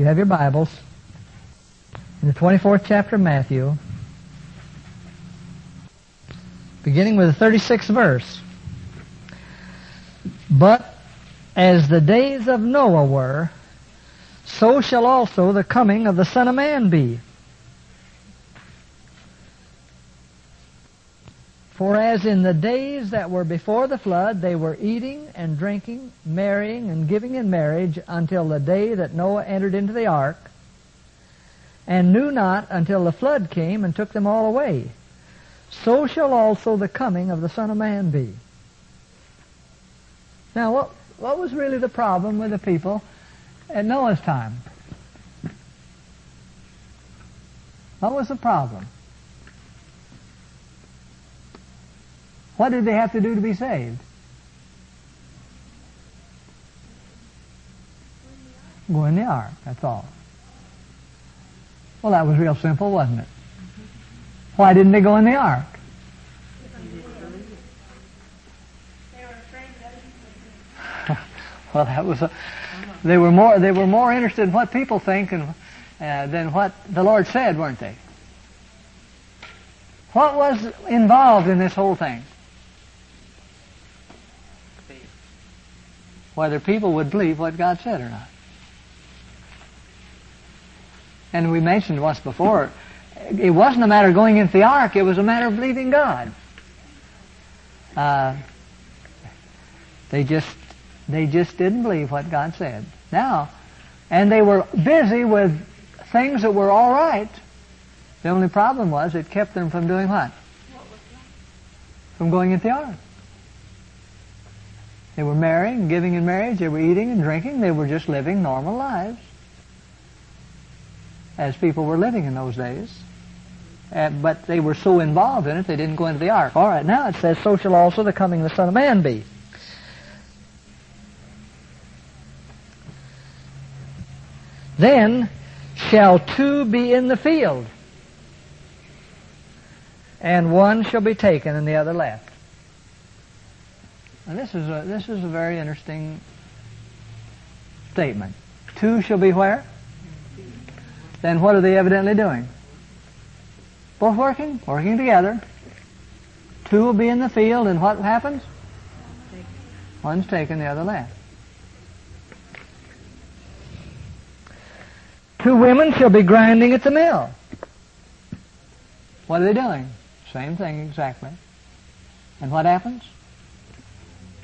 you have your Bibles, in the 24th chapter of Matthew, beginning with the 36th verse. But as the days of Noah were, so shall also the coming of the Son of Man be. For as in the days that were before the flood, they were eating and drinking, marrying and giving in marriage until the day that Noah entered into the ark, and knew not until the flood came and took them all away. So shall also the coming of the Son of Man be. Now, what, what was really the problem with the people at Noah's time? What was the problem? What did they have to do to be saved? Go in the ark, that's all. Well, that was real simple, wasn't it? Why didn't they go in the ark? well, that was a, they were more they were more interested in what people think and, uh, than what the Lord said, weren't they? What was involved in this whole thing? Whether people would believe what God said or not. And we mentioned once before, it wasn't a matter of going into the ark, it was a matter of believing God. Uh, they just they just didn't believe what God said. Now, and they were busy with things that were all right. The only problem was it kept them from doing what? From going into the ark. They were marrying, giving in marriage, they were eating and drinking, they were just living normal lives. As people were living in those days. Uh, but they were so involved in it, they didn't go into the ark. All right, now it says, so shall also the coming of the Son of Man be. Then shall two be in the field, and one shall be taken and the other left. And this is a, this is a very interesting statement. Two shall be where? Then what are they evidently doing? Both working, working together. Two will be in the field, and what happens? One's taken, the other left. Two women shall be grinding at the mill. What are they doing? Same thing exactly. And what happens?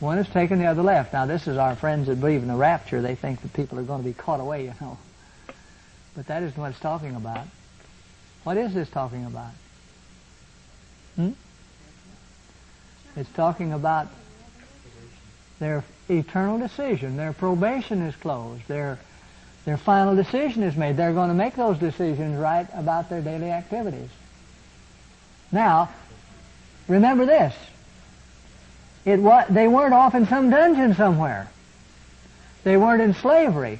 One is taken, the other left. Now, this is our friends that believe in the rapture. They think that people are going to be caught away, you know. But that isn't what it's talking about. What is this talking about? Hmm? It's talking about their eternal decision. Their probation is closed. Their, their final decision is made. They're going to make those decisions right about their daily activities. Now, remember this. It they weren't off in some dungeon somewhere. They weren't in slavery.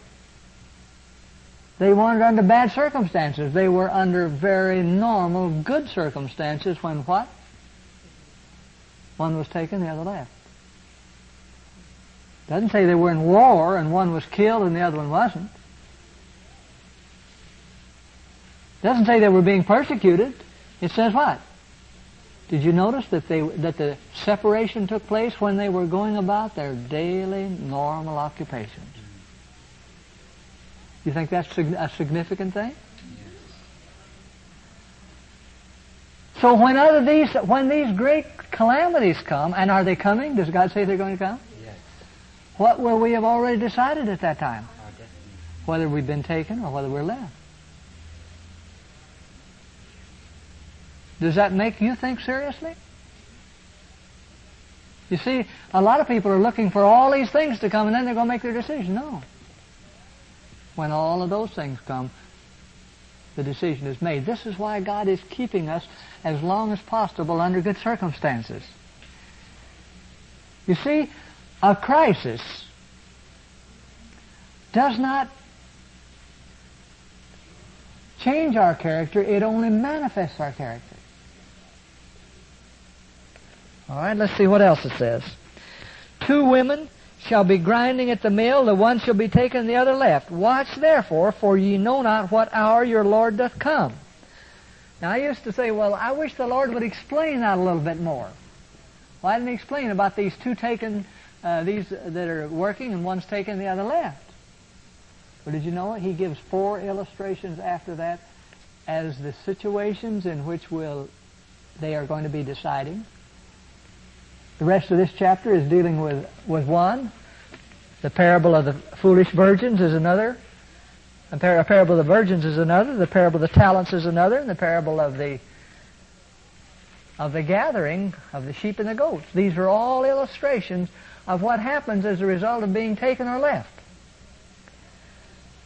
They weren't under bad circumstances. They were under very normal, good circumstances when what? One was taken, the other left. Doesn't say they were in war and one was killed and the other one wasn't. Doesn't say they were being persecuted. It says what? Did you notice that they that the separation took place when they were going about their daily normal occupations? You think that's a significant thing? So when other these when these great calamities come, and are they coming? Does God say they're going to come? Yes. What will we have already decided at that time? Whether we've been taken or whether we're left. Does that make you think seriously? You see, a lot of people are looking for all these things to come and then they're going to make their decision. No. When all of those things come, the decision is made. This is why God is keeping us as long as possible under good circumstances. You see, a crisis does not change our character, it only manifests our character. All right, let's see what else it says. Two women shall be grinding at the mill, the one shall be taken, the other left. Watch therefore, for ye know not what hour your Lord doth come. Now I used to say, well, I wish the Lord would explain that a little bit more. Why didn't he explain about these two taken, uh, these that are working and one's taken, the other left? But did you know it? He gives four illustrations after that as the situations in which will they are going to be deciding. The rest of this chapter is dealing with, with one. The parable of the foolish virgins is another. The par- parable of the virgins is another. The parable of the talents is another. And the parable of the of the gathering of the sheep and the goats. These are all illustrations of what happens as a result of being taken or left.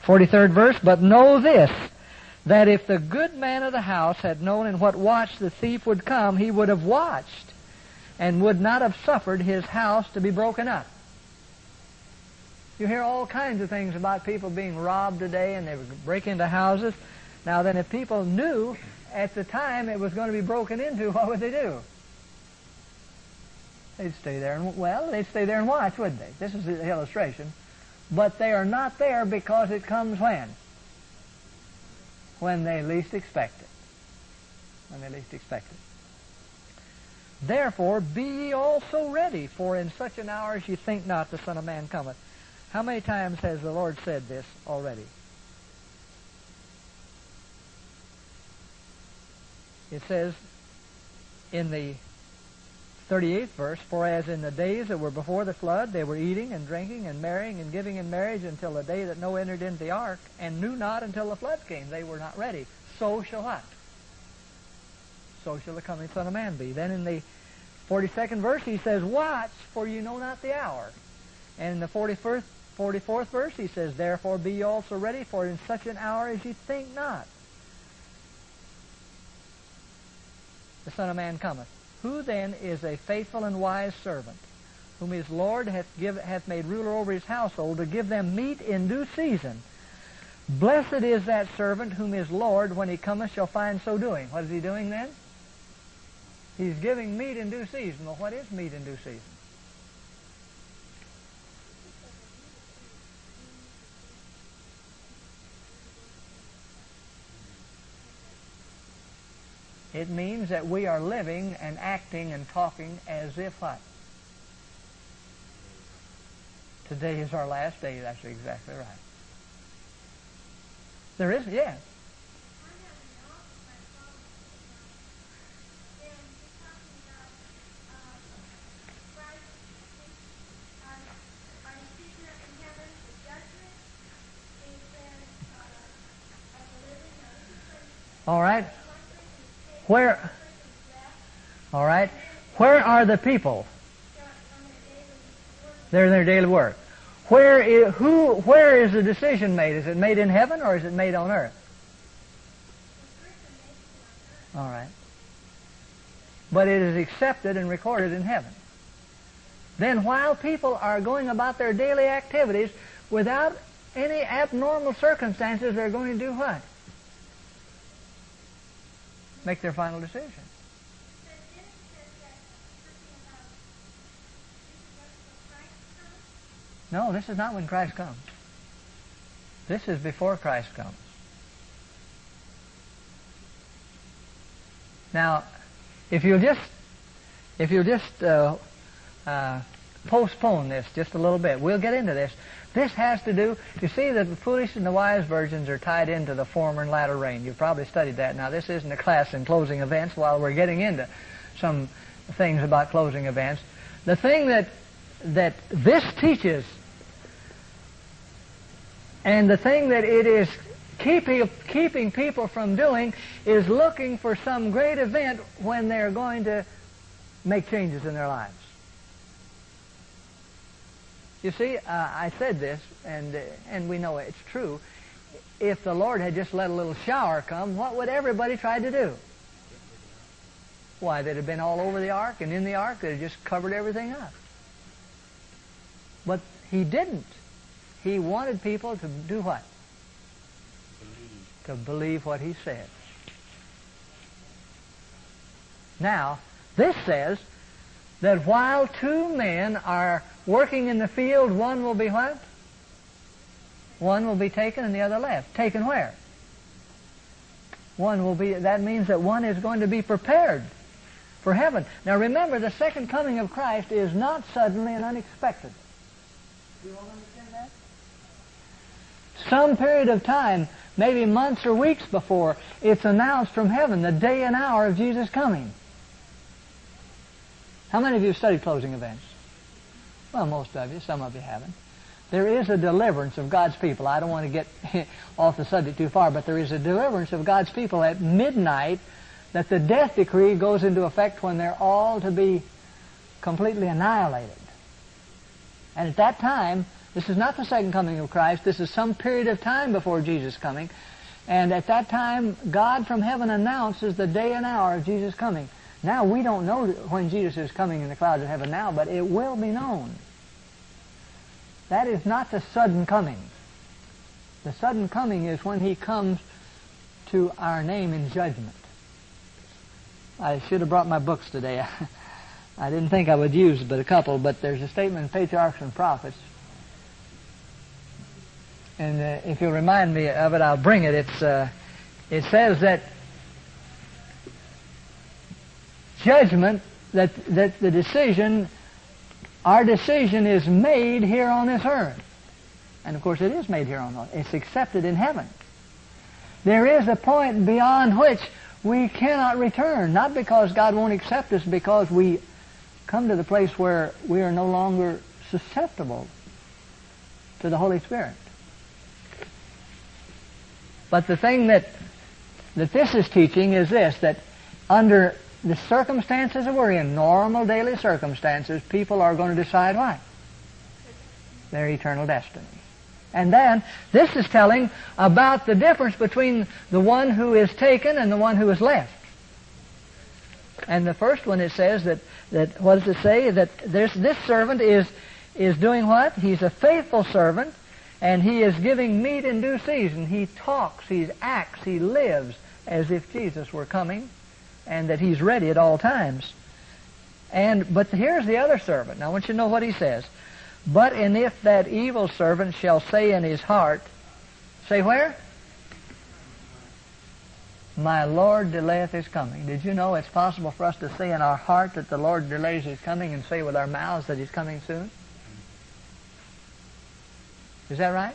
43rd verse, but know this, that if the good man of the house had known in what watch the thief would come, he would have watched and would not have suffered his house to be broken up. You hear all kinds of things about people being robbed today and they break into houses. Now then, if people knew at the time it was going to be broken into, what would they do? They'd stay there and, well, they'd stay there and watch, wouldn't they? This is the illustration. But they are not there because it comes when? When they least expect it. When they least expect it. Therefore, be ye also ready, for in such an hour as ye think not the Son of Man cometh. How many times has the Lord said this already? It says in the 38th verse, For as in the days that were before the flood, they were eating and drinking and marrying and giving in marriage until the day that Noah entered into the ark, and knew not until the flood came. They were not ready. So shall what? So shall the coming Son of Man be. Then in the 42nd verse, he says, Watch, for you know not the hour. And in the 41st, 44th verse, he says, Therefore be ye also ready, for in such an hour as ye think not. The Son of Man cometh. Who then is a faithful and wise servant, whom his Lord hath, give, hath made ruler over his household, to give them meat in due season? Blessed is that servant whom his Lord, when he cometh, shall find so doing. What is he doing then? He's giving meat in due season. Well, what is meat in due season? It means that we are living and acting and talking as if what? Today is our last day. That's exactly right. There is, yes. All right. Where? All right. Where are the people? They're in their daily work. Where is, who, where is the decision made? Is it made in heaven or is it made on earth? All right. But it is accepted and recorded in heaven. Then while people are going about their daily activities without any abnormal circumstances, they're going to do what? Make their final decision. No, this is not when Christ comes. This is before Christ comes. Now, if you'll just if you'll just uh, uh, postpone this just a little bit, we'll get into this. This has to do, you see that the foolish and the wise virgins are tied into the former and latter rain. You've probably studied that. Now, this isn't a class in closing events while we're getting into some things about closing events. The thing that, that this teaches and the thing that it is keeping, keeping people from doing is looking for some great event when they're going to make changes in their lives. You see, uh, I said this, and, uh, and we know it's true. If the Lord had just let a little shower come, what would everybody try to do? Why, they'd have been all over the ark and in the ark. They'd have just covered everything up. But he didn't. He wanted people to do what? Believe. To believe what he said. Now, this says that while two men are working in the field, one will be what? One will be taken and the other left. Taken where? One will be, that means that one is going to be prepared for heaven. Now remember, the second coming of Christ is not suddenly and unexpected. Do you all understand that? Some period of time, maybe months or weeks before, it's announced from heaven the day and hour of Jesus coming. How many of you have studied closing events? Well, most of you. Some of you haven't. There is a deliverance of God's people. I don't want to get off the subject too far, but there is a deliverance of God's people at midnight that the death decree goes into effect when they're all to be completely annihilated. And at that time, this is not the second coming of Christ, this is some period of time before Jesus' coming. And at that time, God from heaven announces the day and hour of Jesus' coming. Now, we don't know when Jesus is coming in the clouds of heaven now, but it will be known. That is not the sudden coming. The sudden coming is when he comes to our name in judgment. I should have brought my books today. I didn't think I would use but a couple, but there's a statement in Patriarchs and Prophets. And uh, if you'll remind me of it, I'll bring it. It's, uh, it says that judgment, that, that the decision, our decision is made here on this earth. And of course it is made here on earth. It's accepted in heaven. There is a point beyond which we cannot return, not because God won't accept us, because we come to the place where we are no longer susceptible to the Holy Spirit. But the thing that that this is teaching is this, that under the circumstances that we're in, normal daily circumstances, people are going to decide what? Their eternal destiny. And then, this is telling about the difference between the one who is taken and the one who is left. And the first one it says that, that what does it say? That this, this servant is, is doing what? He's a faithful servant, and he is giving meat in due season. He talks, he acts, he lives as if Jesus were coming, and that he's ready at all times. And but here's the other servant. Now I want you to know what he says. But and if that evil servant shall say in his heart, say where? My Lord delayeth his coming. Did you know it's possible for us to say in our heart that the Lord delays his coming and say with our mouths that he's coming soon? Is that right?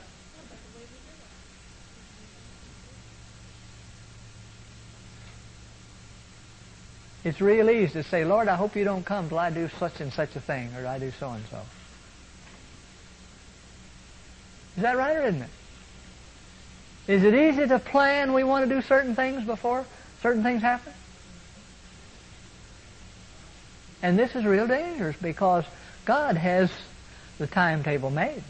It's real easy to say, Lord, I hope you don't come till I do such and such a thing, or I do so and so. Is that right or isn't it? Is it easy to plan we want to do certain things before certain things happen? And this is real dangerous because God has the timetable made.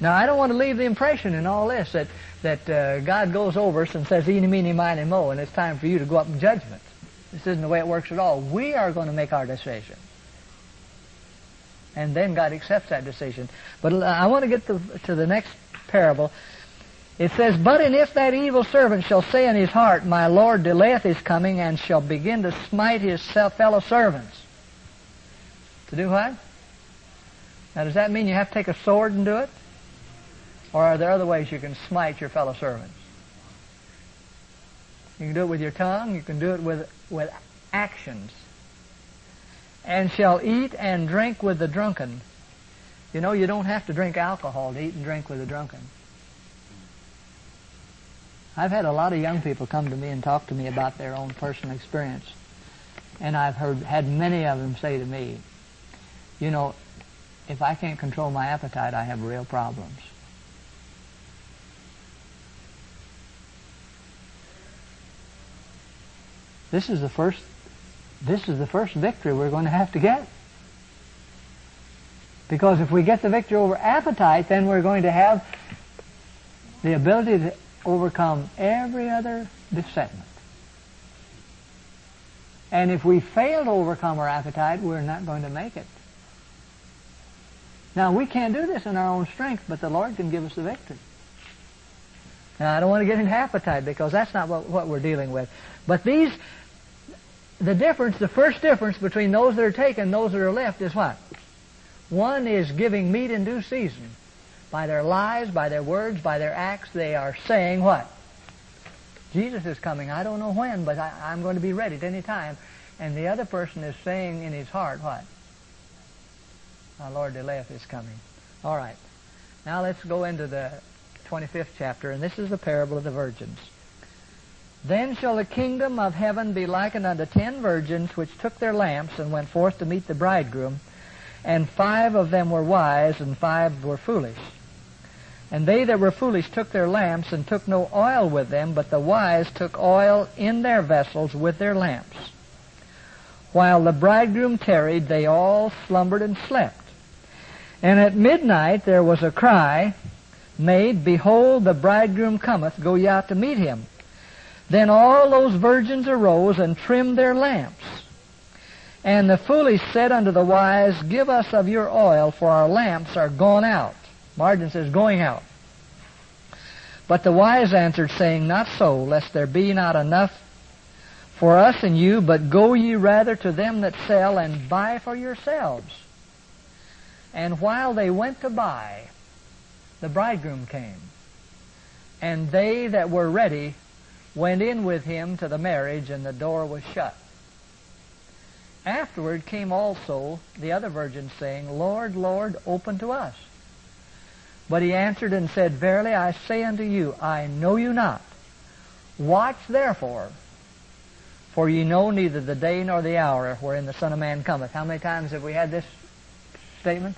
Now, I don't want to leave the impression in all this that, that uh, God goes over us and says, eeny, meeny, miny, mo, and it's time for you to go up in judgment. This isn't the way it works at all. We are going to make our decision and then God accepts that decision. But I want to get to, to the next parable. It says, But and if that evil servant shall say in his heart, My Lord delayeth his coming, and shall begin to smite his fellow servants. To do what? Now does that mean you have to take a sword and do it? Or are there other ways you can smite your fellow servants? You can do it with your tongue, you can do it with, with actions and shall eat and drink with the drunken. You know, you don't have to drink alcohol to eat and drink with the drunken. I've had a lot of young people come to me and talk to me about their own personal experience. And I've heard, had many of them say to me, you know, if I can't control my appetite, I have real problems. This is the first this is the first victory we're going to have to get. Because if we get the victory over appetite, then we're going to have the ability to overcome every other besetment. And if we fail to overcome our appetite, we're not going to make it. Now, we can't do this in our own strength, but the Lord can give us the victory. Now, I don't want to get into appetite because that's not what, what we're dealing with. But these the difference, the first difference between those that are taken and those that are left is what? One is giving meat in due season. By their lies, by their words, by their acts, they are saying what? Jesus is coming. I don't know when, but I, am going to be ready at any time. And the other person is saying in his heart what? Our Lord delayeth is coming. All right. Now let's go into the 25th chapter, and this is the parable of the virgins. Then shall the kingdom of heaven be likened unto ten virgins which took their lamps and went forth to meet the bridegroom. And five of them were wise, and five were foolish. And they that were foolish took their lamps, and took no oil with them, but the wise took oil in their vessels with their lamps. While the bridegroom tarried, they all slumbered and slept. And at midnight there was a cry made, Behold, the bridegroom cometh, go ye out to meet him. Then all those virgins arose and trimmed their lamps. And the foolish said unto the wise, Give us of your oil, for our lamps are gone out. Margin says, going out. But the wise answered, saying, Not so, lest there be not enough for us and you, but go ye rather to them that sell and buy for yourselves. And while they went to buy, the bridegroom came. And they that were ready went in with him to the marriage, and the door was shut. Afterward came also the other virgins, saying, Lord, Lord, open to us. But he answered and said, Verily I say unto you, I know you not. Watch therefore, for ye know neither the day nor the hour wherein the Son of Man cometh. How many times have we had this statement?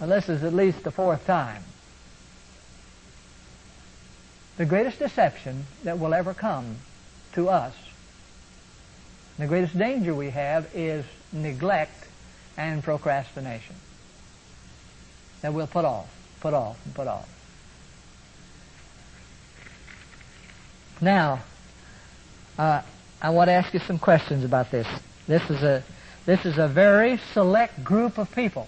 Well, this is at least the fourth time. The greatest deception that will ever come to us, the greatest danger we have is neglect and procrastination. That we'll put off, put off, and put off. Now, uh, I want to ask you some questions about this. This is a this is a very select group of people.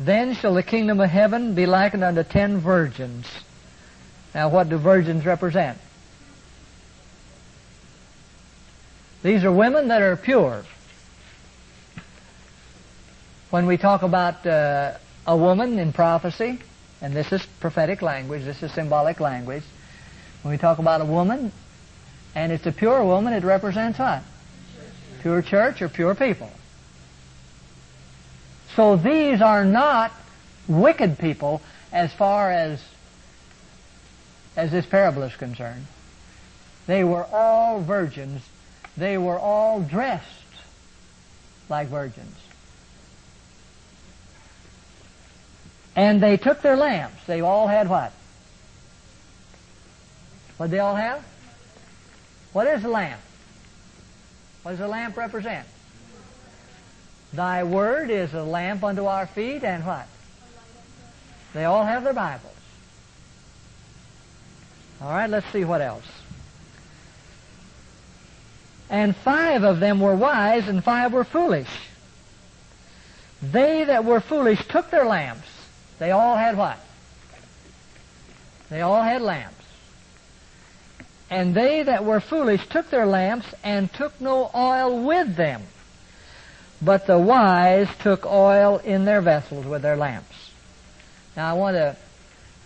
Then shall the kingdom of heaven be likened unto ten virgins. Now, what do virgins represent? These are women that are pure. When we talk about uh, a woman in prophecy, and this is prophetic language, this is symbolic language, when we talk about a woman, and it's a pure woman, it represents what? Pure church or pure people. So these are not wicked people as far as as this parable is concerned. They were all virgins. They were all dressed like virgins. And they took their lamps. They all had what? What did they all have? What is a lamp? What does a lamp represent? Thy word is a lamp unto our feet and what? They all have their Bibles. All right, let's see what else. And five of them were wise and five were foolish. They that were foolish took their lamps. They all had what? They all had lamps. And they that were foolish took their lamps and took no oil with them. But the wise took oil in their vessels with their lamps. Now I want to,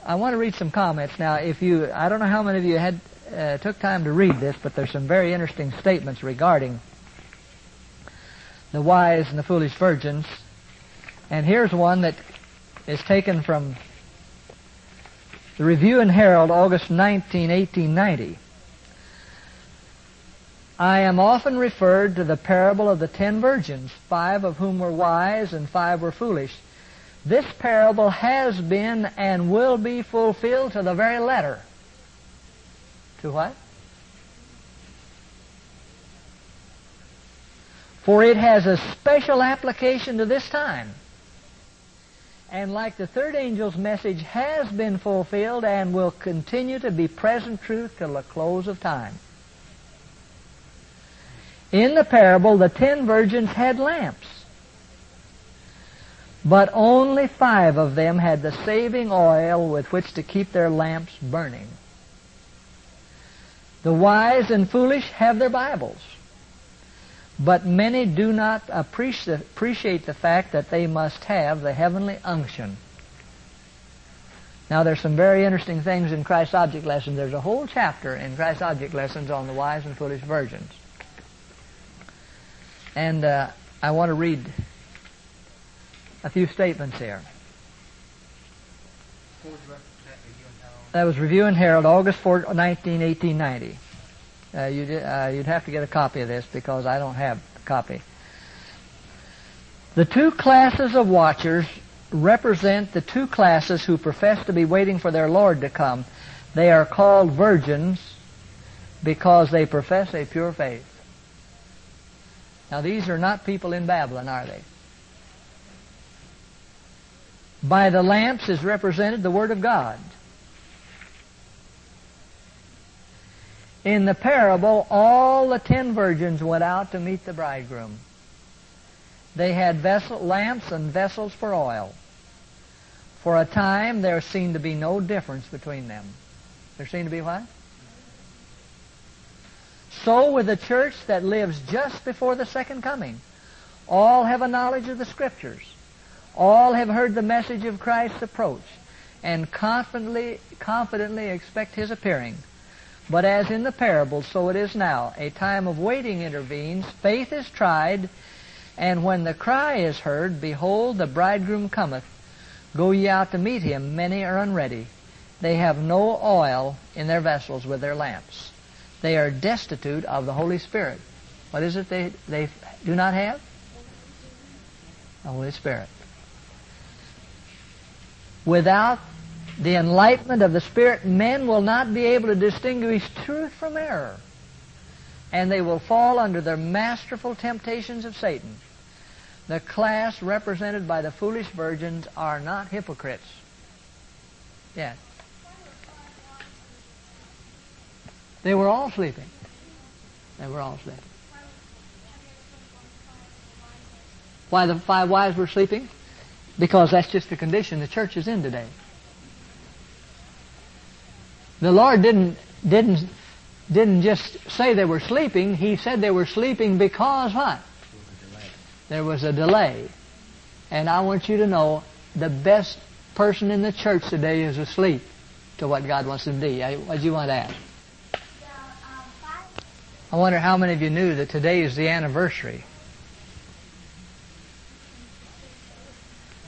I want to read some comments. Now, if you, I don't know how many of you had uh, took time to read this, but there's some very interesting statements regarding the wise and the foolish virgins. And here's one that is taken from the Review and Herald, August 19, 1890. I am often referred to the parable of the ten virgins, five of whom were wise and five were foolish. This parable has been and will be fulfilled to the very letter. To what? For it has a special application to this time. And like the third angel's message has been fulfilled and will continue to be present truth till the close of time. In the parable, the ten virgins had lamps. But only five of them had the saving oil with which to keep their lamps burning. The wise and foolish have their Bibles. But many do not appreciate the fact that they must have the heavenly unction. Now, there's some very interesting things in Christ's object lessons. There's a whole chapter in Christ's object lessons on the wise and foolish virgins. And uh, I want to read a few statements here. That was Review and Herald, August 4, 19, 1890. Uh, you'd, uh, you'd have to get a copy of this because I don't have a copy. The two classes of watchers represent the two classes who profess to be waiting for their Lord to come. They are called virgins because they profess a pure faith. Now these are not people in Babylon, are they? By the lamps is represented the Word of God. In the parable, all the ten virgins went out to meet the bridegroom. They had vessel, lamps and vessels for oil. For a time, there seemed to be no difference between them. There seemed to be what? So with the church that lives just before the second coming. All have a knowledge of the Scriptures. All have heard the message of Christ's approach and confidently, confidently expect His appearing. But as in the parable, so it is now. A time of waiting intervenes, faith is tried, and when the cry is heard, Behold, the bridegroom cometh. Go ye out to meet him. Many are unready. They have no oil in their vessels with their lamps. They are destitute of the Holy Spirit. What is it they, they do not have? The Holy Spirit. Without the enlightenment of the Spirit, men will not be able to distinguish truth from error. And they will fall under the masterful temptations of Satan. The class represented by the foolish virgins are not hypocrites. Yes. They were all sleeping. They were all sleeping. Why the five wives were sleeping? Because that's just the condition the church is in today. The Lord didn't, didn't, didn't just say they were sleeping. He said they were sleeping because what? There was a delay. And I want you to know the best person in the church today is asleep to what God wants them to be. What do you want to ask? I wonder how many of you knew that today is the anniversary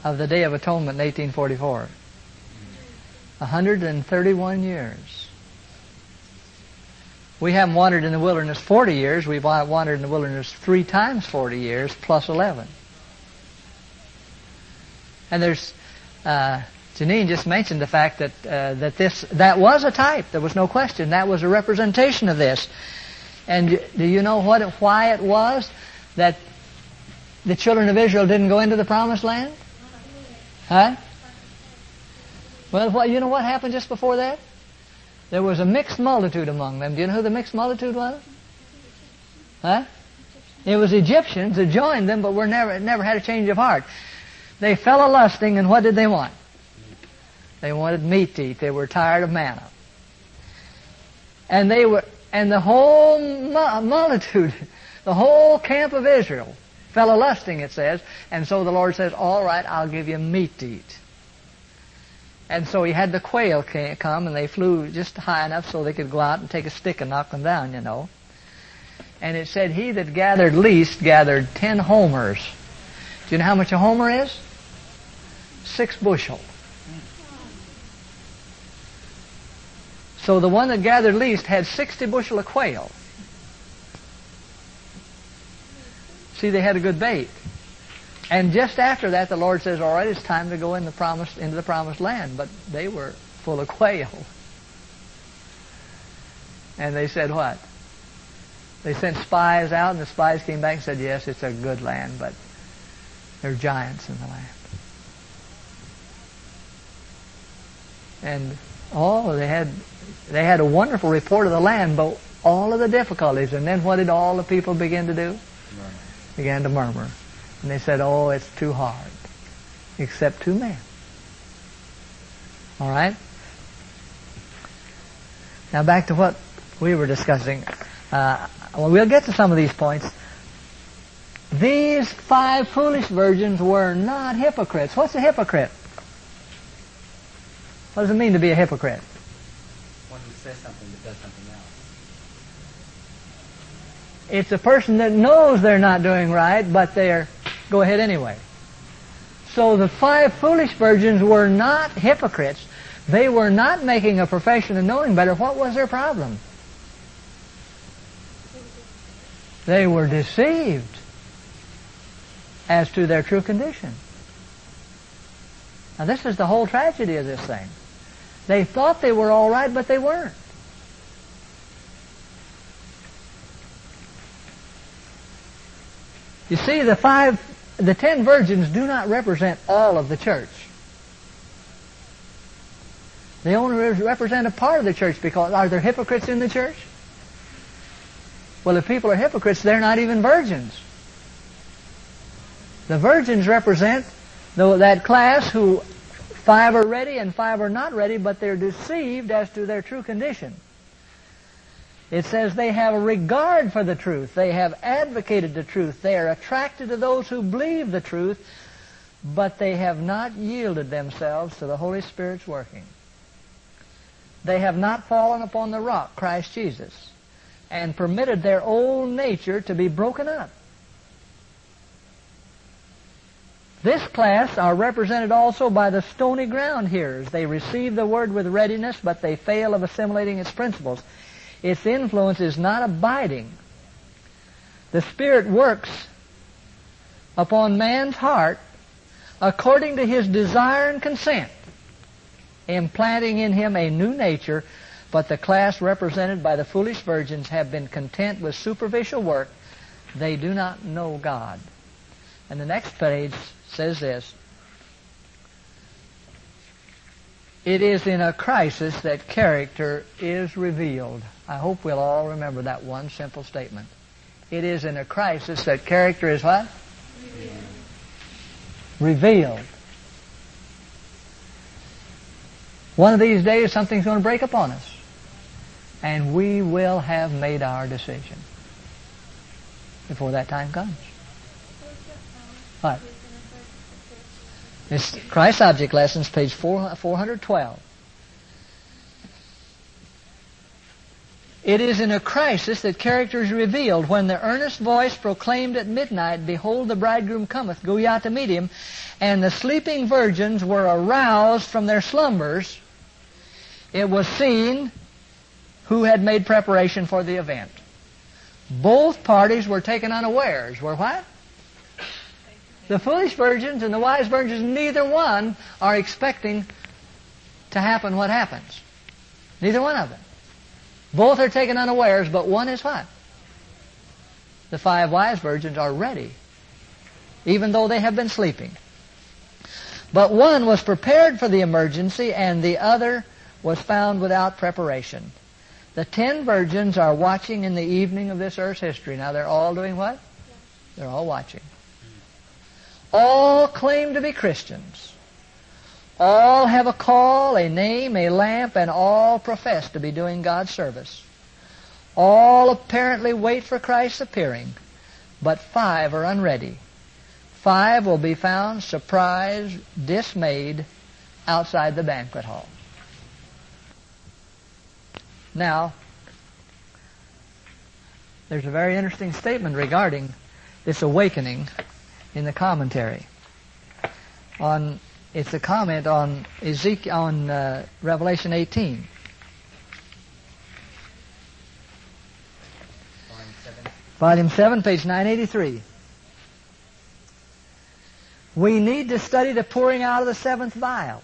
of the Day of Atonement in 1844. 131 years. We haven't wandered in the wilderness 40 years. We've wandered in the wilderness three times 40 years, plus 11. And there's, uh, Janine just mentioned the fact that uh, that this that was a type. There was no question. That was a representation of this. And do you know what why it was that the children of Israel didn't go into the promised land? Huh? Well, what, you know what happened just before that? There was a mixed multitude among them. Do you know who the mixed multitude was? Huh? It was Egyptians that joined them, but were never never had a change of heart. They fell a lusting, and what did they want? They wanted meat to eat. They were tired of manna. And they were, and the whole multitude, the whole camp of Israel, fell a lusting. It says, and so the Lord says, "All right, I'll give you meat to eat." And so he had the quail come, and they flew just high enough so they could go out and take a stick and knock them down, you know. And it said, He that gathered least gathered ten homers. Do you know how much a homer is? Six bushel. So the one that gathered least had 60 bushel of quail. See, they had a good bait. And just after that, the Lord says, all right, it's time to go in the promised, into the promised land. But they were full of quail. And they said what? They sent spies out, and the spies came back and said, yes, it's a good land, but there are giants in the land. And oh, they had they had a wonderful report of the land, but all of the difficulties. And then what did all the people begin to do? Murmur. Began to murmur. And they said, oh, it's too hard. Except two men. All right? Now back to what, we were discussing. Uh, well, we'll get to some of these points. These five foolish virgins were not hypocrites. What's a hypocrite? What does it mean to be a hypocrite? Says something but does something else. It's a person that knows they're not doing right, but they're go ahead anyway. So the five foolish virgins were not hypocrites. They were not making a profession of knowing better. What was their problem? They were deceived as to their true condition. Now this is the whole tragedy of this thing. They thought they were all right, but they weren't. You see, the five, the ten virgins do not represent all of the church. They only represent a part of the church because are there hypocrites in the church? Well, if people are hypocrites, they're not even virgins. The virgins represent that class who five are ready and five are not ready, but they're deceived as to their true condition. It says they have a regard for the truth. They have advocated the truth. They are attracted to those who believe the truth, but they have not yielded themselves to the Holy Spirit's working. They have not fallen upon the rock, Christ Jesus, and permitted their old nature to be broken up. This class are represented also by the stony ground hearers. They receive the word with readiness, but they fail of assimilating its principles. Its influence is not abiding. The Spirit works upon man's heart according to his desire and consent, implanting in him a new nature, but the class represented by the foolish virgins have been content with superficial work. They do not know God. And the next page says this It is in a crisis that character is revealed. I hope we'll all remember that one simple statement. It is in a crisis that character is what? Revealed. One of these days something's going to break upon us. And we will have made our decision before that time comes. What? It's Christ Object Lessons, page 4, 412. It is in a crisis that character is revealed when the earnest voice proclaimed at midnight, Behold, the bridegroom cometh, go ye out to meet him. And the sleeping virgins were aroused from their slumbers. It was seen who had made preparation for the event. Both parties were taken unawares. Were what? The foolish virgins and the wise virgins, neither one are expecting to happen what happens. Neither one of them. Both are taken unawares, but one is what? The five wise virgins are ready, even though they have been sleeping. But one was prepared for the emergency, and the other was found without preparation. The ten virgins are watching in the evening of this earth's history. Now they're all doing what? They're all watching. All claim to be Christians. All have a call, a name, a lamp, and all profess to be doing God's service. All apparently wait for Christ's appearing, but five are unready. Five will be found surprised, dismayed, outside the banquet hall. Now, there's a very interesting statement regarding this awakening in the commentary. On it's a comment on Ezekiel on uh, Revelation 18. Volume 7. Volume 7, page 983. We need to study the pouring out of the seventh vial.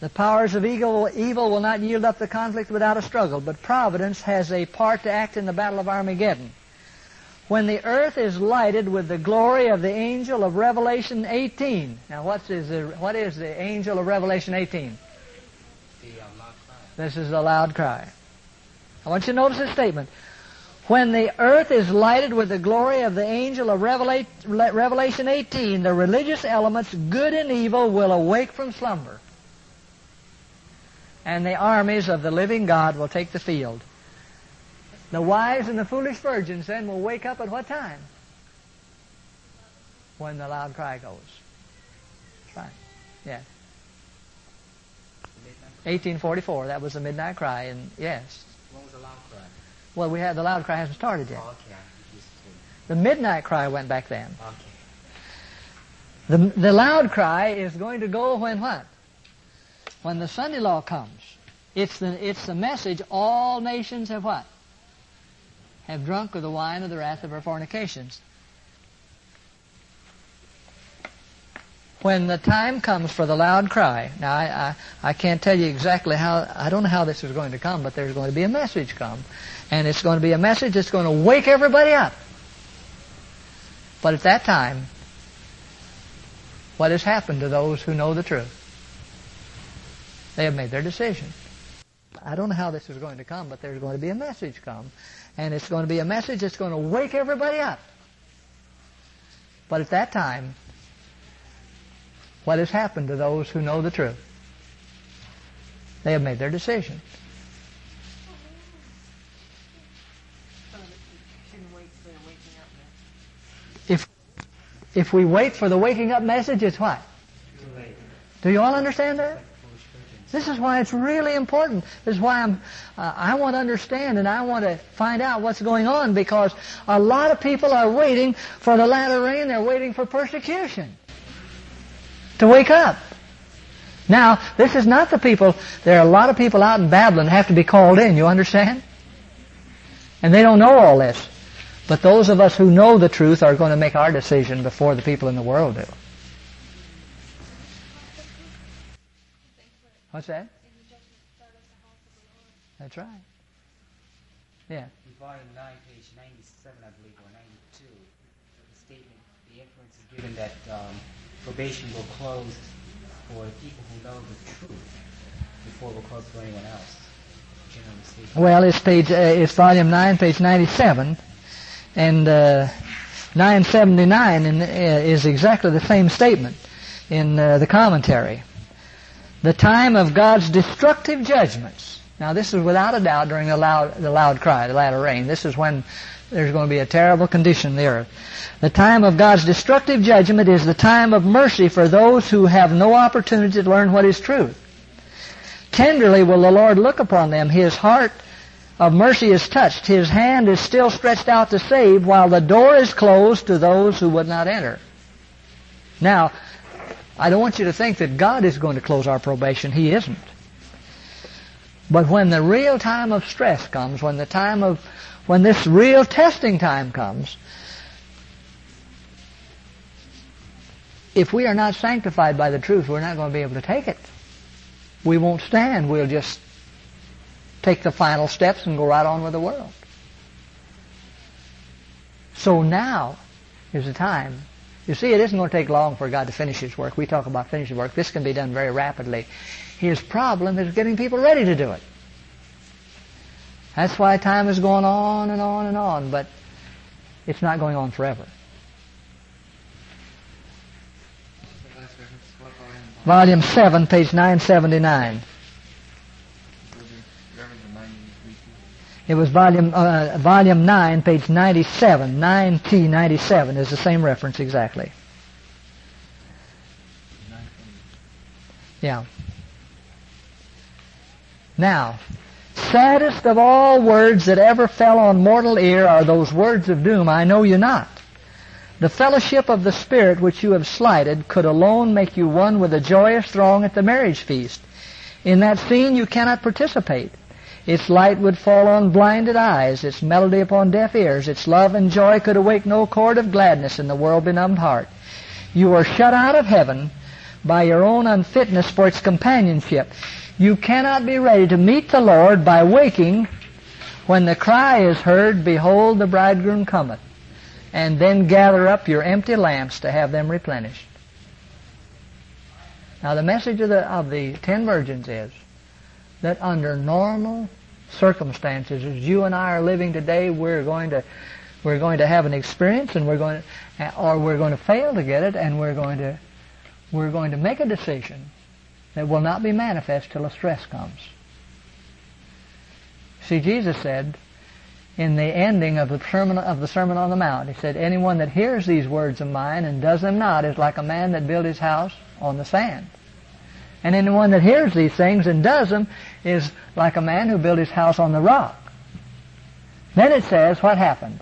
The powers of evil will not yield up the conflict without a struggle, but providence has a part to act in the battle of Armageddon when the earth is lighted with the glory of the angel of Revelation 18. Now, what's the, what is the angel of Revelation 18? The uh. This is a loud cry. I want you to notice this statement. When the earth is lighted with the glory of the angel of Revela- Revelation 18, the religious elements, good and evil, will awake from slumber. and the armies of the living God will take the field. The wise and the foolish virgins then will wake up at what time? When the loud cry goes. That's right. Yes. 1844. That was the midnight cry, and yes. What was the loud cry? Well, we had the loud cry hasn't started yet. Oh, okay. I'm used to The midnight cry went back then. Okay. The, the loud cry is going to go when what? When the Sunday law comes. It's the, it's the message all nations have what? Have drunk of the wine of the wrath of her fornications. When the time comes for the loud cry, now I, I, I can't tell you exactly how, I don't know how this is going to come, but there's going to be a message come. And it's going to be a message that's going to wake everybody up. But at that time, what has happened to those who know the truth? They have made their decision. I don't know how this is going to come, but there's going to be a message come. And it's going to be a message that's going to wake everybody up. But at that time, what has happened to those who know the truth? They have made their decision. If if we wait for the waking up message, it's what? Too late. Do you all understand that? This is why it's really important. This is why I'm, uh, I want to understand and I want to find out what's going on because a lot of people are waiting for the latter rain. They're waiting for persecution to wake up. Now, this is not the people, there are a lot of people out in Babylon have to be called in, you understand? And they don't know all this. But those of us who know the truth are going to make our decision before the people in the world do. What's that? That's right. Yeah. In volume 9, page 97, I believe, or 92, the statement, the inference is given that um, probation will close for people who know the truth before it will close for anyone else. Well, it's page, uh, it's volume 9, page 97, and uh, 979 in, uh, is exactly the same statement in uh, the commentary. The time of God's destructive judgments. Now, this is without a doubt during the loud, the loud cry, the latter rain. This is when there's going to be a terrible condition in the earth. The time of God's destructive judgment is the time of mercy for those who have no opportunity to learn what is truth. Tenderly will the Lord look upon them. His heart of mercy is touched. His hand is still stretched out to save while the door is closed to those who would not enter. Now, I don't want you to think that God is going to close our probation. He isn't. But when the real time of stress comes, when the time of, when this real testing time comes, if we are not sanctified by the truth, we're not going to be able to take it. We won't stand. We'll just take the final steps and go right on with the world. So now is the time. You see, it isn't going to take long for God to finish His work. We talk about finishing work. This can be done very rapidly. His problem is getting people ready to do it. That's why time is going on and on and on, but it's not going on forever. Volume 7, page 979. It was volume uh, volume 9, page 97. 9T 97 is the same reference exactly. Yeah. Now, saddest of all words that ever fell on mortal ear are those words of doom, I know you not. The fellowship of the Spirit which you have slighted could alone make you one with the joyous throng at the marriage feast. In that scene you cannot participate. Its light would fall on blinded eyes, its melody upon deaf ears, its love and joy could awake no chord of gladness in the world-benumbed heart. You are shut out of heaven by your own unfitness for its companionship. You cannot be ready to meet the Lord by waking when the cry is heard, Behold, the bridegroom cometh, and then gather up your empty lamps to have them replenished. Now the message of the, of the ten virgins is that under normal circumstances, as you and I are living today, we're going to we're going to have an experience, and we're going to, or we're going to fail to get it, and we're going to we're going to make a decision that will not be manifest till a stress comes. See, Jesus said in the ending of the sermon of the Sermon on the Mount, he said, "Anyone that hears these words of mine and does them not is like a man that built his house on the sand." And anyone that hears these things and does them is like a man who built his house on the rock. Then it says, what happened?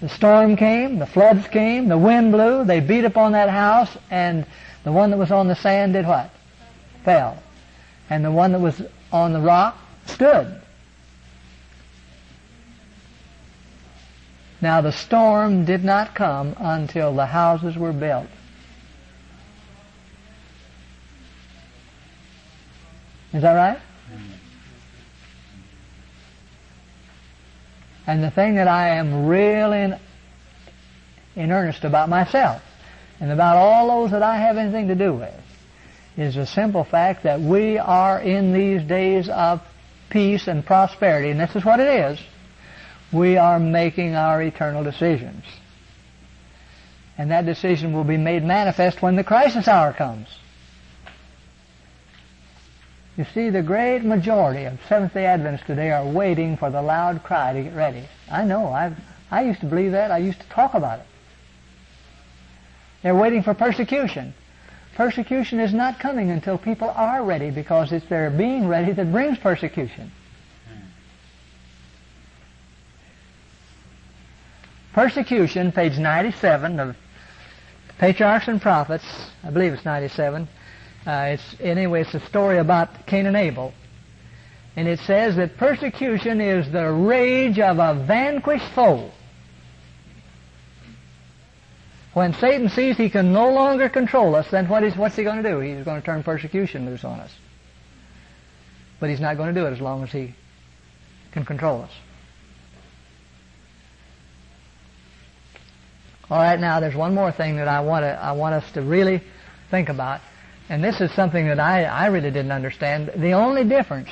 The storm came, the floods came, the wind blew, they beat upon that house, and the one that was on the sand did what? Fell. And the one that was on the rock stood. Now the storm did not come until the houses were built. Is that right? And the thing that I am really in, in earnest about myself and about all those that I have anything to do with is the simple fact that we are in these days of peace and prosperity, and this is what it is. We are making our eternal decisions. And that decision will be made manifest when the crisis hour comes. You see, the great majority of Seventh-day Adventists today are waiting for the loud cry to get ready. I know. I I used to believe that. I used to talk about it. They're waiting for persecution. Persecution is not coming until people are ready because it's their being ready that brings persecution. Persecution, page 97 of Patriarchs and Prophets, I believe it's 97, uh, it's anyway, it's a story about Cain and Abel, and it says that persecution is the rage of a vanquished foe. When Satan sees he can no longer control us, then what is what's he going to do? He's going to turn persecution loose on us. But he's not going to do it as long as he can control us. All right, now there's one more thing that I want to I want us to really think about. And this is something that I, I really didn't understand. The only difference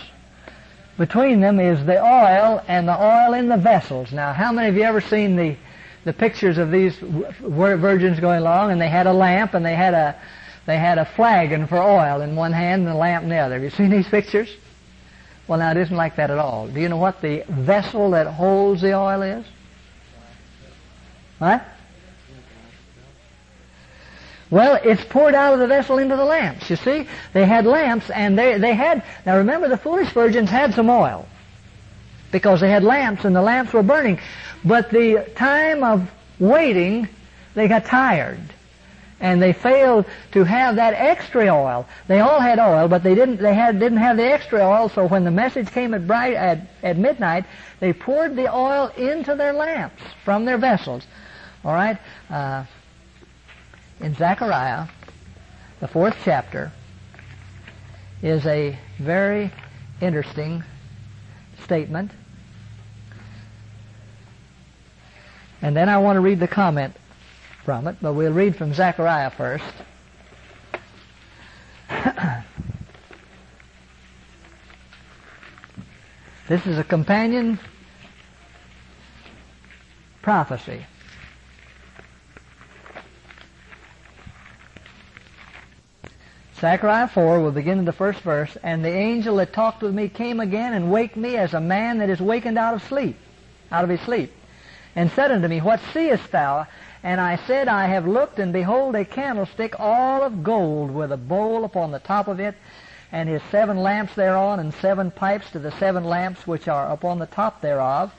between them is the oil and the oil in the vessels. Now, how many of you ever seen the, the pictures of these virgins going along and they had a lamp and they had a, they had a flagon for oil in one hand and a lamp in the other. Have you seen these pictures? Well, now it isn't like that at all. Do you know what the vessel that holds the oil is? What? Well, it's poured out of the vessel into the lamps. You see, they had lamps, and they they had. Now remember, the foolish virgins had some oil because they had lamps, and the lamps were burning. But the time of waiting, they got tired, and they failed to have that extra oil. They all had oil, but they didn't. They had didn't have the extra oil. So when the message came at bright at at midnight, they poured the oil into their lamps from their vessels. All right. Uh, in Zechariah, the fourth chapter, is a very interesting statement. And then I want to read the comment from it, but we'll read from Zechariah first. this is a companion prophecy. Zechariah 4, we'll begin in the first verse. And the angel that talked with me came again and waked me as a man that is wakened out of sleep, out of his sleep, and said unto me, What seest thou? And I said, I have looked, and behold a candlestick all of gold, with a bowl upon the top of it, and his seven lamps thereon, and seven pipes to the seven lamps which are upon the top thereof.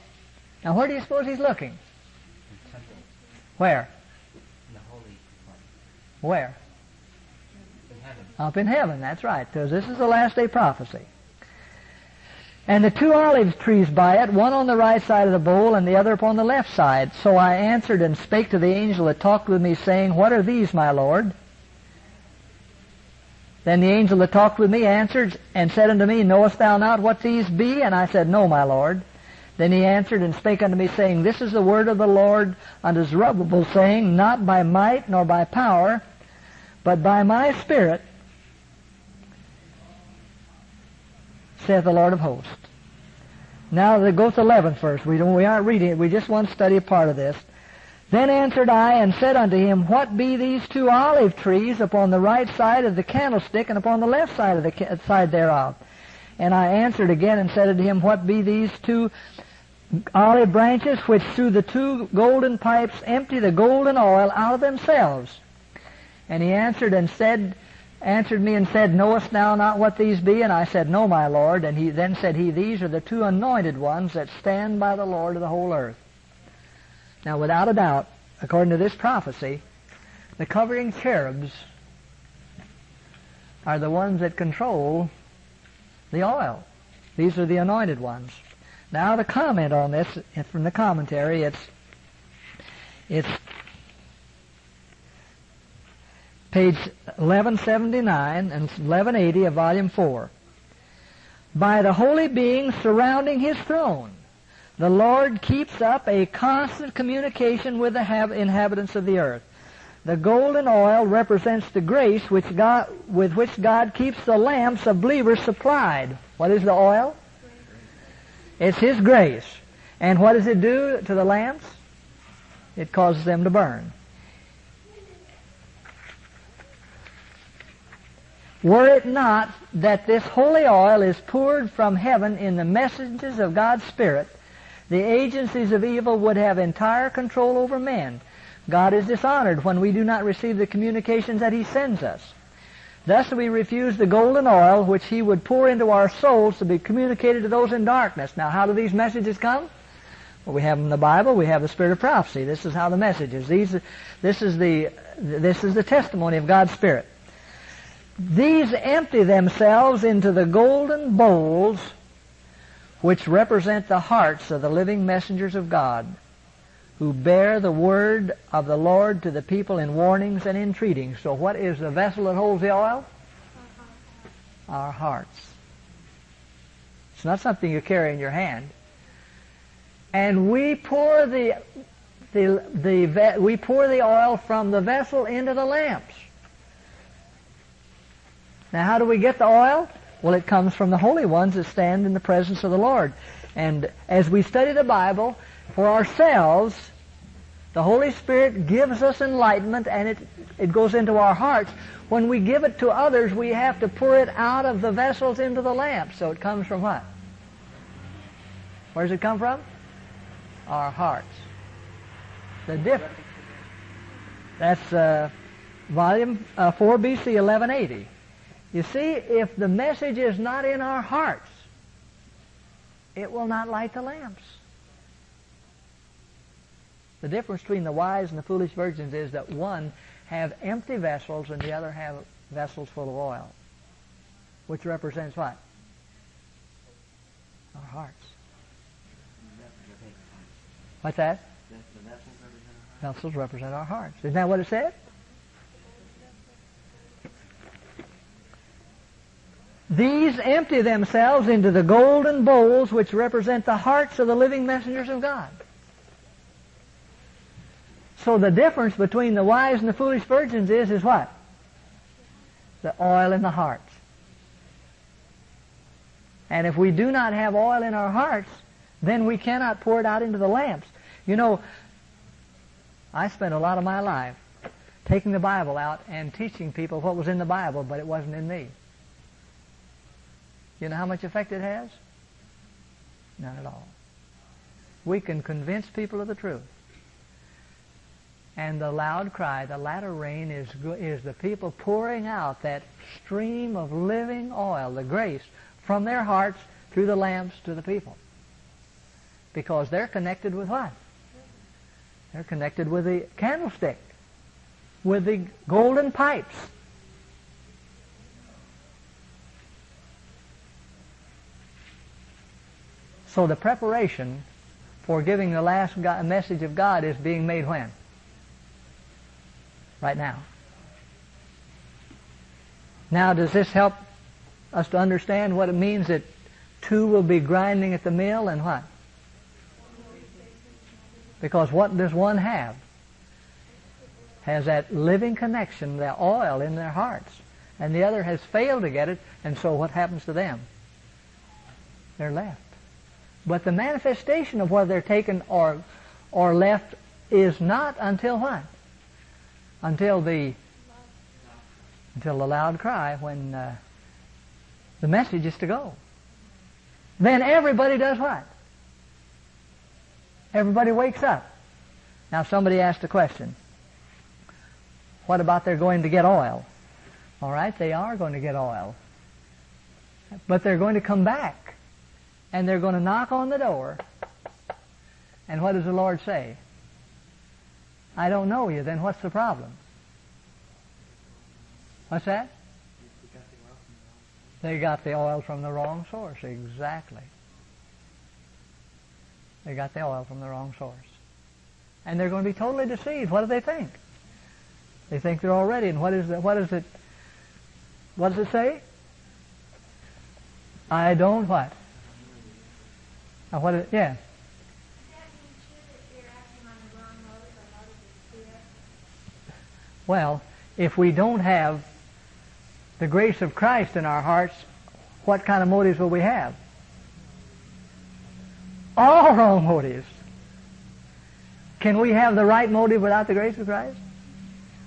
Now where do you suppose he's looking? Where? Where? Up in heaven, that's right, because this is the last day prophecy. And the two olive trees by it, one on the right side of the bowl and the other upon the left side. So I answered and spake to the angel that talked with me, saying, What are these, my Lord? Then the angel that talked with me answered and said unto me, Knowest thou not what these be? And I said, No, my Lord. Then he answered and spake unto me, saying, This is the word of the Lord unto Zerubbabel, saying, Not by might nor by power, but by my Spirit, saith the Lord of hosts. Now go to 11 first. We, don't, we aren't reading it. We just want to study a part of this. Then answered I and said unto him, What be these two olive trees upon the right side of the candlestick and upon the left side of the ca- side thereof? And I answered again and said unto him, What be these two olive branches which through the two golden pipes empty the golden oil out of themselves? And he answered and said, answered me and said, Knowest thou not what these be? And I said, No, my Lord. And he then said he, These are the two anointed ones that stand by the Lord of the whole earth. Now, without a doubt, according to this prophecy, the covering cherubs are the ones that control the oil. These are the anointed ones. Now, the comment on this from the commentary, it's it's page 1179 and 1180 of volume 4. By the holy beings surrounding his throne, the Lord keeps up a constant communication with the inhabitants of the earth. The golden oil represents the grace which God, with which God keeps the lamps of believers supplied. What is the oil? It's His grace. And what does it do to the lamps? It causes them to burn. Were it not that this holy oil is poured from heaven in the messages of God's Spirit, the agencies of evil would have entire control over men. God is dishonored when we do not receive the communications that He sends us. Thus we refuse the golden oil which He would pour into our souls to be communicated to those in darkness. Now how do these messages come? Well, we have them in the Bible. We have the Spirit of prophecy. This is how the message is. These, this is the, this is the testimony of God's Spirit. These empty themselves into the golden bowls which represent the hearts of the living messengers of God who bear the word of the Lord to the people in warnings and entreatings. So what is the vessel that holds the oil? Our hearts. It's not something you carry in your hand. And we pour the, the, the, we pour the oil from the vessel into the lamps. Now, how do we get the oil? Well, it comes from the holy ones that stand in the presence of the Lord. And as we study the Bible for ourselves, the Holy Spirit gives us enlightenment and it, it goes into our hearts. When we give it to others, we have to pour it out of the vessels into the lamp. So it comes from what? Where does it come from? Our hearts. The difference. That's uh, volume uh, 4 BC 1180. You see, if the message is not in our hearts, it will not light the lamps. The difference between the wise and the foolish virgins is that one have empty vessels and the other have vessels full of oil, which represents what? Our hearts. What's that? Vessels represent our hearts. Isn't that what it said? These empty themselves into the golden bowls which represent the hearts of the living messengers of God. So the difference between the wise and the foolish virgins is, is what? The oil in the hearts. And if we do not have oil in our hearts, then we cannot pour it out into the lamps. You know, I spent a lot of my life taking the Bible out and teaching people what was in the Bible, but it wasn't in me. You know how much effect it has? None at all. We can convince people of the truth. And the loud cry, the latter rain, is, is the people pouring out that stream of living oil, the grace, from their hearts through the lamps to the people. Because they're connected with what? They're connected with the candlestick, with the golden pipes. So the preparation for giving the last message of God is being made when? Right now. Now, does this help us to understand what it means that two will be grinding at the mill and what? Because what does one have? Has that living connection, the oil in their hearts. And the other has failed to get it, and so what happens to them? They're left. But the manifestation of whether they're taken or, or left is not until what? Until the until the loud cry when uh, the message is to go. then everybody does what? Everybody wakes up. Now somebody asked a question. What about they're going to get oil? All right, they are going to get oil. But they're going to come back. And they're going to knock on the door. And what does the Lord say? I don't know you. Then what's the problem? What's that? They got the oil from the wrong source. Exactly. They got the oil from the wrong source. And they're going to be totally deceived. What do they think? They think they're already. And what is it? What is it? What does it say? I don't what? Now what is, yeah. Well, if we don't have the grace of Christ in our hearts, what kind of motives will we have? All wrong motives. Can we have the right motive without the grace of Christ?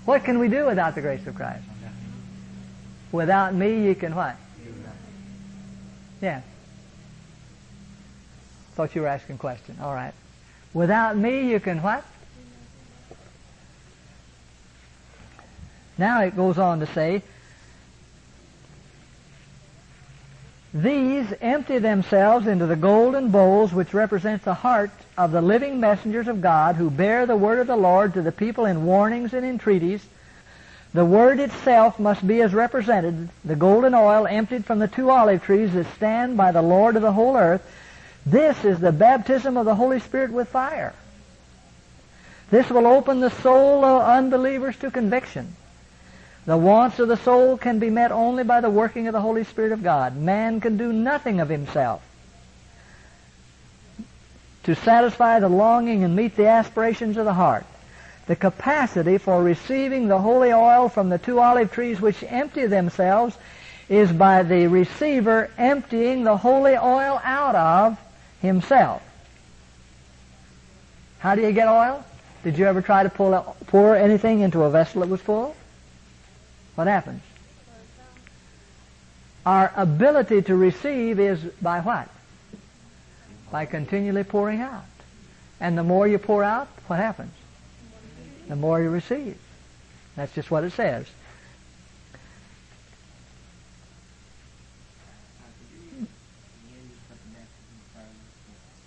What can we do without the grace of Christ? Without me, you can what? Yeah. Thought you were asking a question. All right. Without me, you can what? Now it goes on to say, These empty themselves into the golden bowls which represent the heart of the living messengers of God who bear the word of the Lord to the people in warnings and entreaties. The word itself must be as represented, the golden oil emptied from the two olive trees that stand by the Lord of the whole earth. This is the baptism of the Holy Spirit with fire. This will open the soul of unbelievers to conviction. The wants of the soul can be met only by the working of the Holy Spirit of God. Man can do nothing of himself. To satisfy the longing and meet the aspirations of the heart. The capacity for receiving the holy oil from the two olive trees which empty themselves is by the receiver emptying the holy oil out of himself. How do you get oil? Did you ever try to pull, pour anything into a vessel that was full? what happens? Our ability to receive is by what? By continually pouring out. And the more you pour out, what happens? The more you receive. That's just what it says.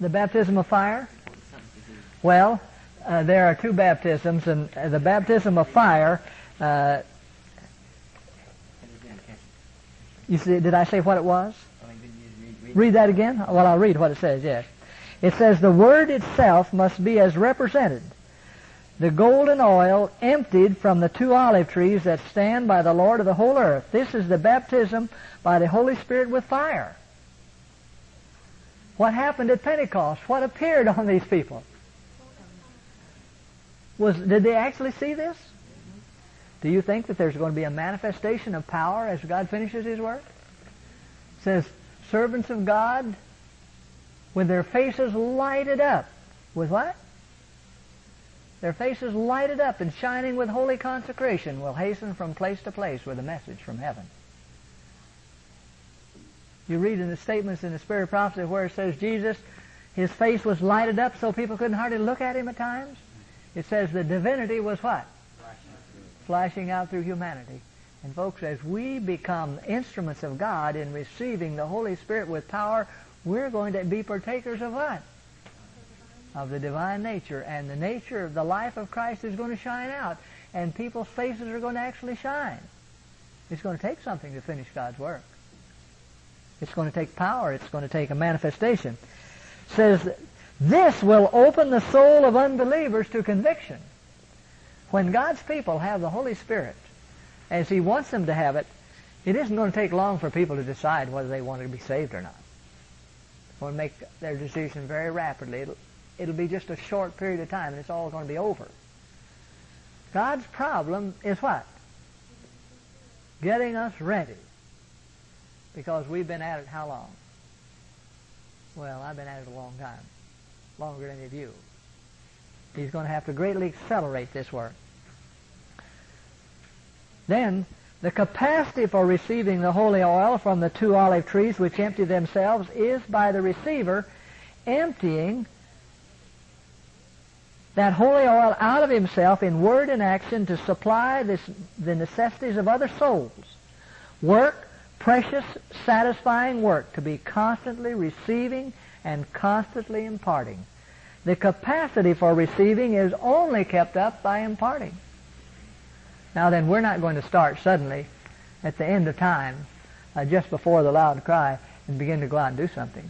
The baptism of fire? Well, uh, there are two baptisms, and uh, the baptism of fire uh, You see, did I say what it was? Read that again? Well, I'll read what it says, yes. It says, the word itself must be as represented. The golden oil emptied from the two olive trees that stand by the Lord of the whole earth. This is the baptism by the Holy Spirit with fire. What happened at Pentecost? What appeared on these people? Was, did they actually see this? Do you think that there's going to be a manifestation of power as God finishes His work? It says, servants of God with their faces lighted up. With what? Their faces lighted up and shining with holy consecration will hasten from place to place with a message from heaven. You read in the statements in the Spirit of Prophecy where it says Jesus, his face was lighted up so people couldn't hardly look at him at times. It says the divinity was what? flashing out through humanity. And folks, as we become instruments of God in receiving the Holy Spirit with power, we're going to be partakers of what? Of the divine nature. And the nature of the life of Christ is going to shine out. And people's faces are going to actually shine. It's going to take something to finish God's work. It's going to take power. It's going to take a manifestation. It says, this will open the soul of unbelievers to conviction. When God's people have the Holy Spirit, as He wants them to have it, it isn't going to take long for people to decide whether they want to be saved or not. To make their decision very rapidly. It'll, it'll be just a short period of time, and it's all going to be over. God's problem is what? Getting us ready. Because we've been at it how long? Well, I've been at it a long time. Longer than any of you. He's going to have to greatly accelerate this work. Then The capacity for receiving the holy oil from the two olive trees which empty themselves is by the receiver emptying that holy oil out of himself in word and action to supply this, the necessities of other souls. Work, precious, satisfying work to be constantly receiving and constantly imparting. The capacity for receiving is only kept up by imparting. Now then, we're not going to start suddenly at the end of time, uh, just before the loud cry, and begin to go out and do something.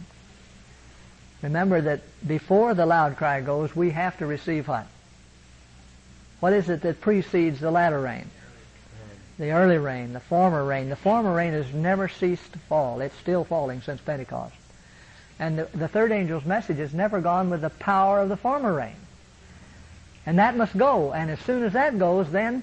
Remember that before the loud cry goes, we have to receive what? What is it that precedes the latter rain? The early rain, the former rain. The former rain has never ceased to fall. It's still falling since Pentecost. And the, the third angel's message has never gone with the power of the former rain. And that must go. And as soon as that goes, then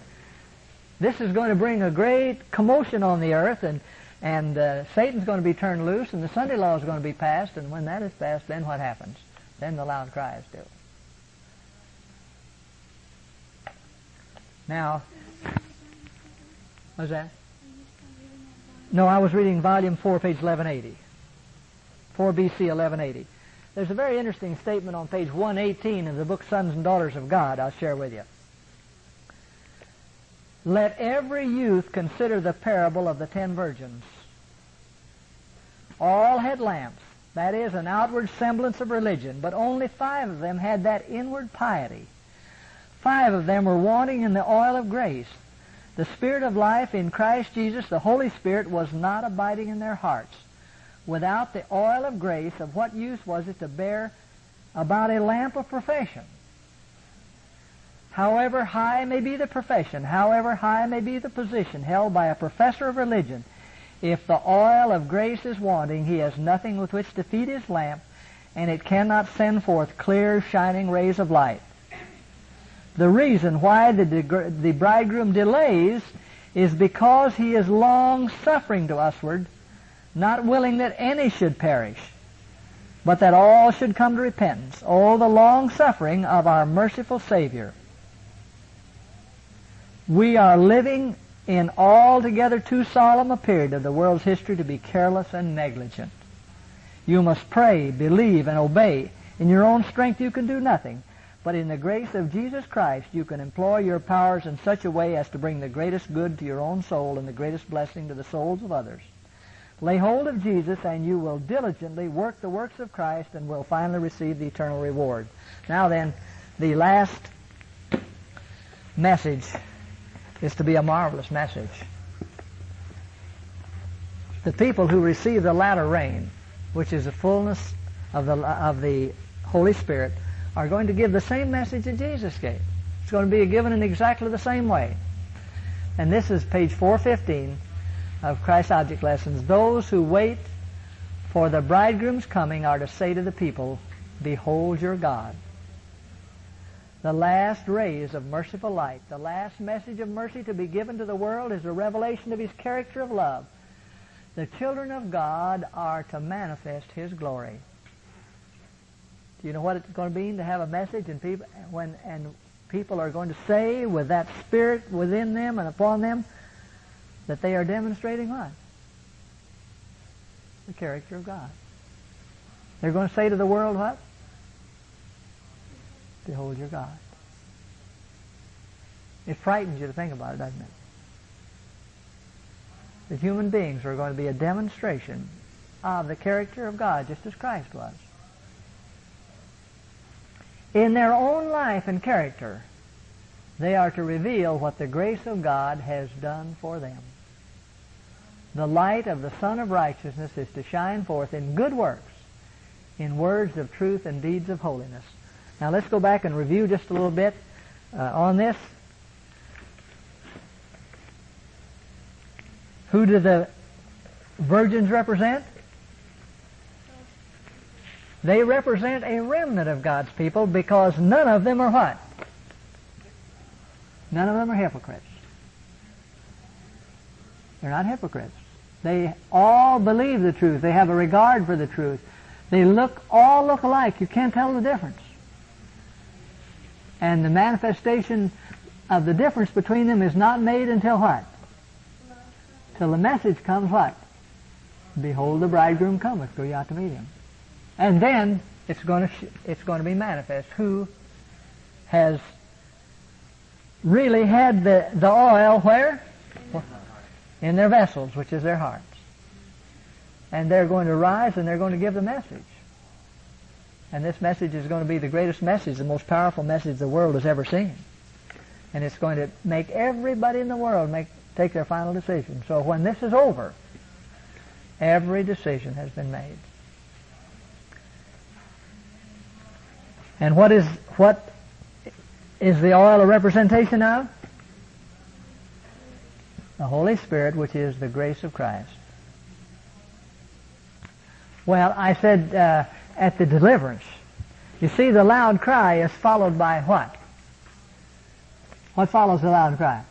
this is going to bring a great commotion on the earth, and and uh, Satan's going to be turned loose, and the Sunday law is going to be passed. And when that is passed, then what happens? Then the loud cries do. Now, what's that? No, I was reading volume 4, page 1180. 4 BC 1180. There's a very interesting statement on page 118 of the book Sons and Daughters of God I'll share with you. Let every youth consider the parable of the ten virgins. All had lamps, that is, an outward semblance of religion, but only five of them had that inward piety. Five of them were wanting in the oil of grace. The Spirit of life in Christ Jesus, the Holy Spirit, was not abiding in their hearts. Without the oil of grace, of what use was it to bear about a lamp of profession? However high may be the profession, however high may be the position held by a professor of religion, if the oil of grace is wanting, he has nothing with which to feed his lamp, and it cannot send forth clear, shining rays of light. The reason why the, the bridegroom delays is because he is long suffering to usward, not willing that any should perish, but that all should come to repentance. Oh, the long suffering of our merciful Savior. We are living in altogether too solemn a period of the world's history to be careless and negligent. You must pray, believe, and obey. In your own strength you can do nothing, but in the grace of Jesus Christ you can employ your powers in such a way as to bring the greatest good to your own soul and the greatest blessing to the souls of others. Lay hold of Jesus and you will diligently work the works of Christ and will finally receive the eternal reward. Now then, the last message is to be a marvelous message. The people who receive the latter rain, which is the fullness of the, of the Holy Spirit, are going to give the same message that Jesus gave. It's going to be given in exactly the same way. And this is page 415 of Christ's Object Lessons. Those who wait for the bridegroom's coming are to say to the people, Behold your God the last rays of merciful light, the last message of mercy to be given to the world is a revelation of His character of love. The children of God are to manifest His glory. Do you know what it's going to mean to have a message and people when and people are going to say with that spirit within them and upon them that they are demonstrating what? The character of God. They're going to say to the world what? Behold your God. It frightens you to think about it, doesn't it? That human beings are going to be a demonstration of the character of God, just as Christ was. In their own life and character, they are to reveal what the grace of God has done for them. The light of the Sun of Righteousness is to shine forth in good works, in words of truth and deeds of holiness. Now let's go back and review just a little bit uh, on this. Who do the virgins represent? They represent a remnant of God's people because none of them are what? None of them are hypocrites. They're not hypocrites. They all believe the truth. They have a regard for the truth. They look all look alike. You can't tell the difference. And the manifestation of the difference between them is not made until what? till the message comes what? Behold, the bridegroom cometh. Go ye out to meet him. And then it's going to it's going to be manifest who has really had the, the oil where? In their vessels, which is their hearts. And they're going to rise and they're going to give the message. And this message is going to be the greatest message, the most powerful message the world has ever seen. And it's going to make everybody in the world make, take their final decision. So when this is over, every decision has been made. And what is, what is the oil a representation of? The Holy Spirit, which is the grace of Christ. Well, I said uh, at the deliverance. You see, the loud cry is followed by what? What follows the loud cry?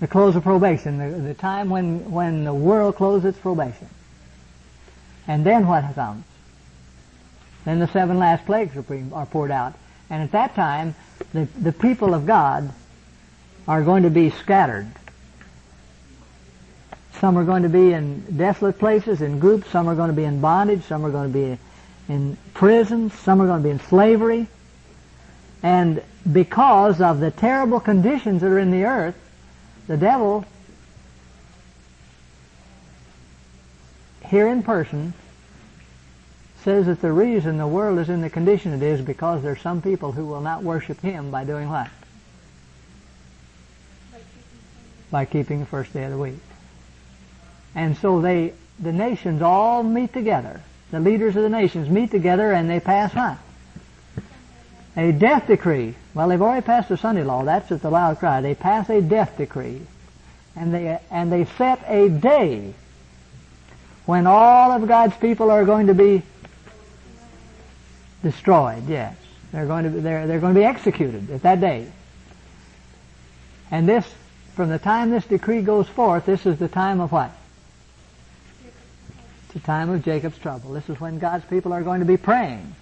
The close of probation, the, the time when, when the world closes probation. And then what comes? Then the seven last plagues are, pre- are poured out. And at that time, the, the people of God are going to be scattered. Some are going to be in desolate places, in groups. Some are going to be in bondage. Some are going to be in prison. Some are going to be in slavery. And because of the terrible conditions that are in the earth, the devil, here in person, says that the reason the world is in the condition it is because there's some people who will not worship him by doing what? By keeping the first day of the week. And so they, the nations all meet together. The leaders of the nations meet together and they pass what? A death decree. Well, they've already passed the Sunday law. That's at the loud cry. They pass a death decree. And they, and they set a day when all of God's people are going to be destroyed, yes. They're going to be, they're, they're going to be executed at that day. And this, from the time this decree goes forth, this is the time of what? It's the time of Jacob's trouble. This is when God's people are going to be praying.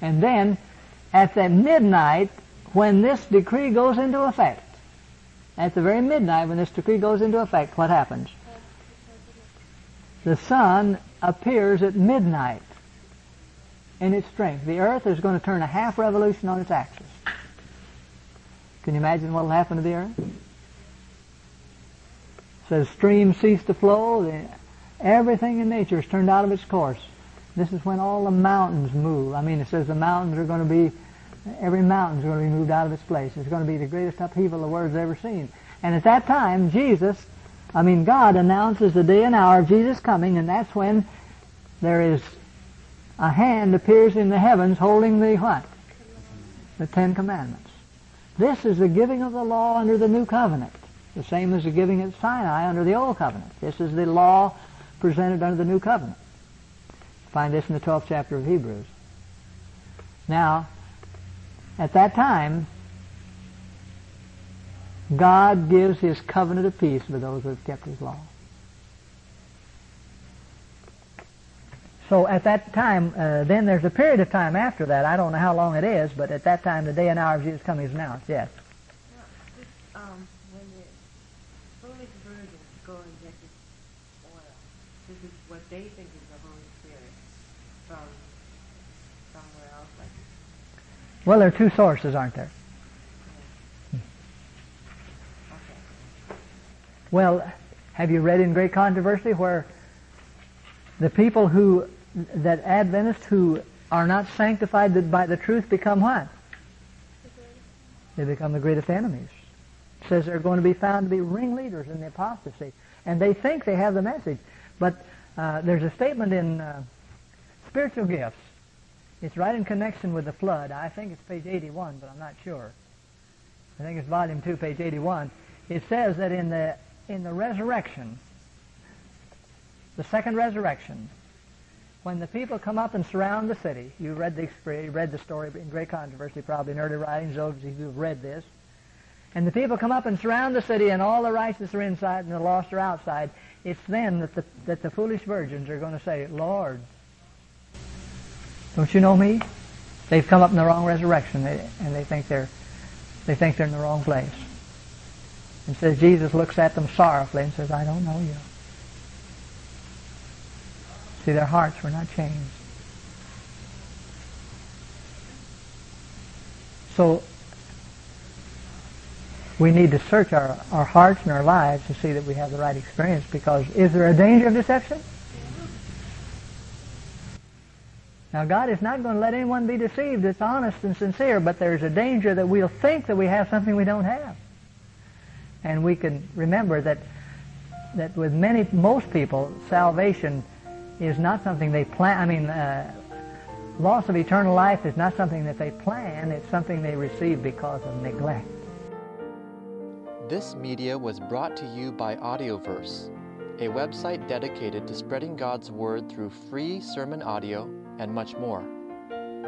And then, at that midnight, when this decree goes into effect, at the very midnight when this decree goes into effect, what happens? The sun appears at midnight in its strength. The earth is going to turn a half revolution on its axis. Can you imagine what will happen to the earth? It says streams cease to flow. Everything in nature is turned out of its course. This is when all the mountains move. I mean, it says the mountains are going to be, every mountain is going to be moved out of its place. It's going to be the greatest upheaval the world's ever seen. And at that time, Jesus, I mean, God announces the day and hour of Jesus coming, and that's when there is a hand appears in the heavens holding the what? The Ten Commandments. This is the giving of the law under the new covenant, the same as the giving at Sinai under the old covenant. This is the law presented under the new covenant. Find this in the 12th chapter of Hebrews. Now, at that time, God gives his covenant of peace for those who have kept his law. So at that time, uh, then there's a period of time after that. I don't know how long it is, but at that time, the day and hour of Jesus' coming is announced. Yes. Um, when the foolish virgins go and get this oil, this is what they think is the Holy Spirit from somewhere else. Well, there are two sources, aren't there? okay. Well, have you read in Great Controversy where the people who, that Adventists who are not sanctified by the truth become what? They become the greatest enemies. It says they're going to be found to be ringleaders in the apostasy. And they think they have the message. But uh, there's a statement in uh, Spiritual Gifts. It's right in connection with the flood. I think it's page 81, but I'm not sure. I think it's volume 2, page 81. It says that in the, in the resurrection, the second resurrection, when the people come up and surround the city, you read the, read the story in Great Controversy, probably in early writings, those of you who've read this. And the people come up and surround the city, and all the righteous are inside, and the lost are outside. It's then that the, that the foolish virgins are going to say, Lord, don't you know me? They've come up in the wrong resurrection, and they think they're they think they're in the wrong place. And says Jesus looks at them sorrowfully and says, I don't know you. See, their hearts were not changed. So we need to search our, our hearts and our lives to see that we have the right experience because is there a danger of deception? Now God is not going to let anyone be deceived that's honest and sincere, but there's a danger that we'll think that we have something we don't have. And we can remember that that with many, most people, salvation is not something they plan. I mean, uh, loss of eternal life is not something that they plan. It's something they receive because of neglect. This media was brought to you by Audioverse, a website dedicated to spreading God's Word through free sermon audio and much more.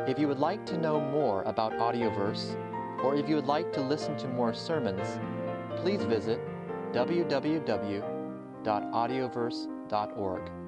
If you would like to know more about Audioverse, or if you would like to listen to more sermons, please visit www.audioverse.org.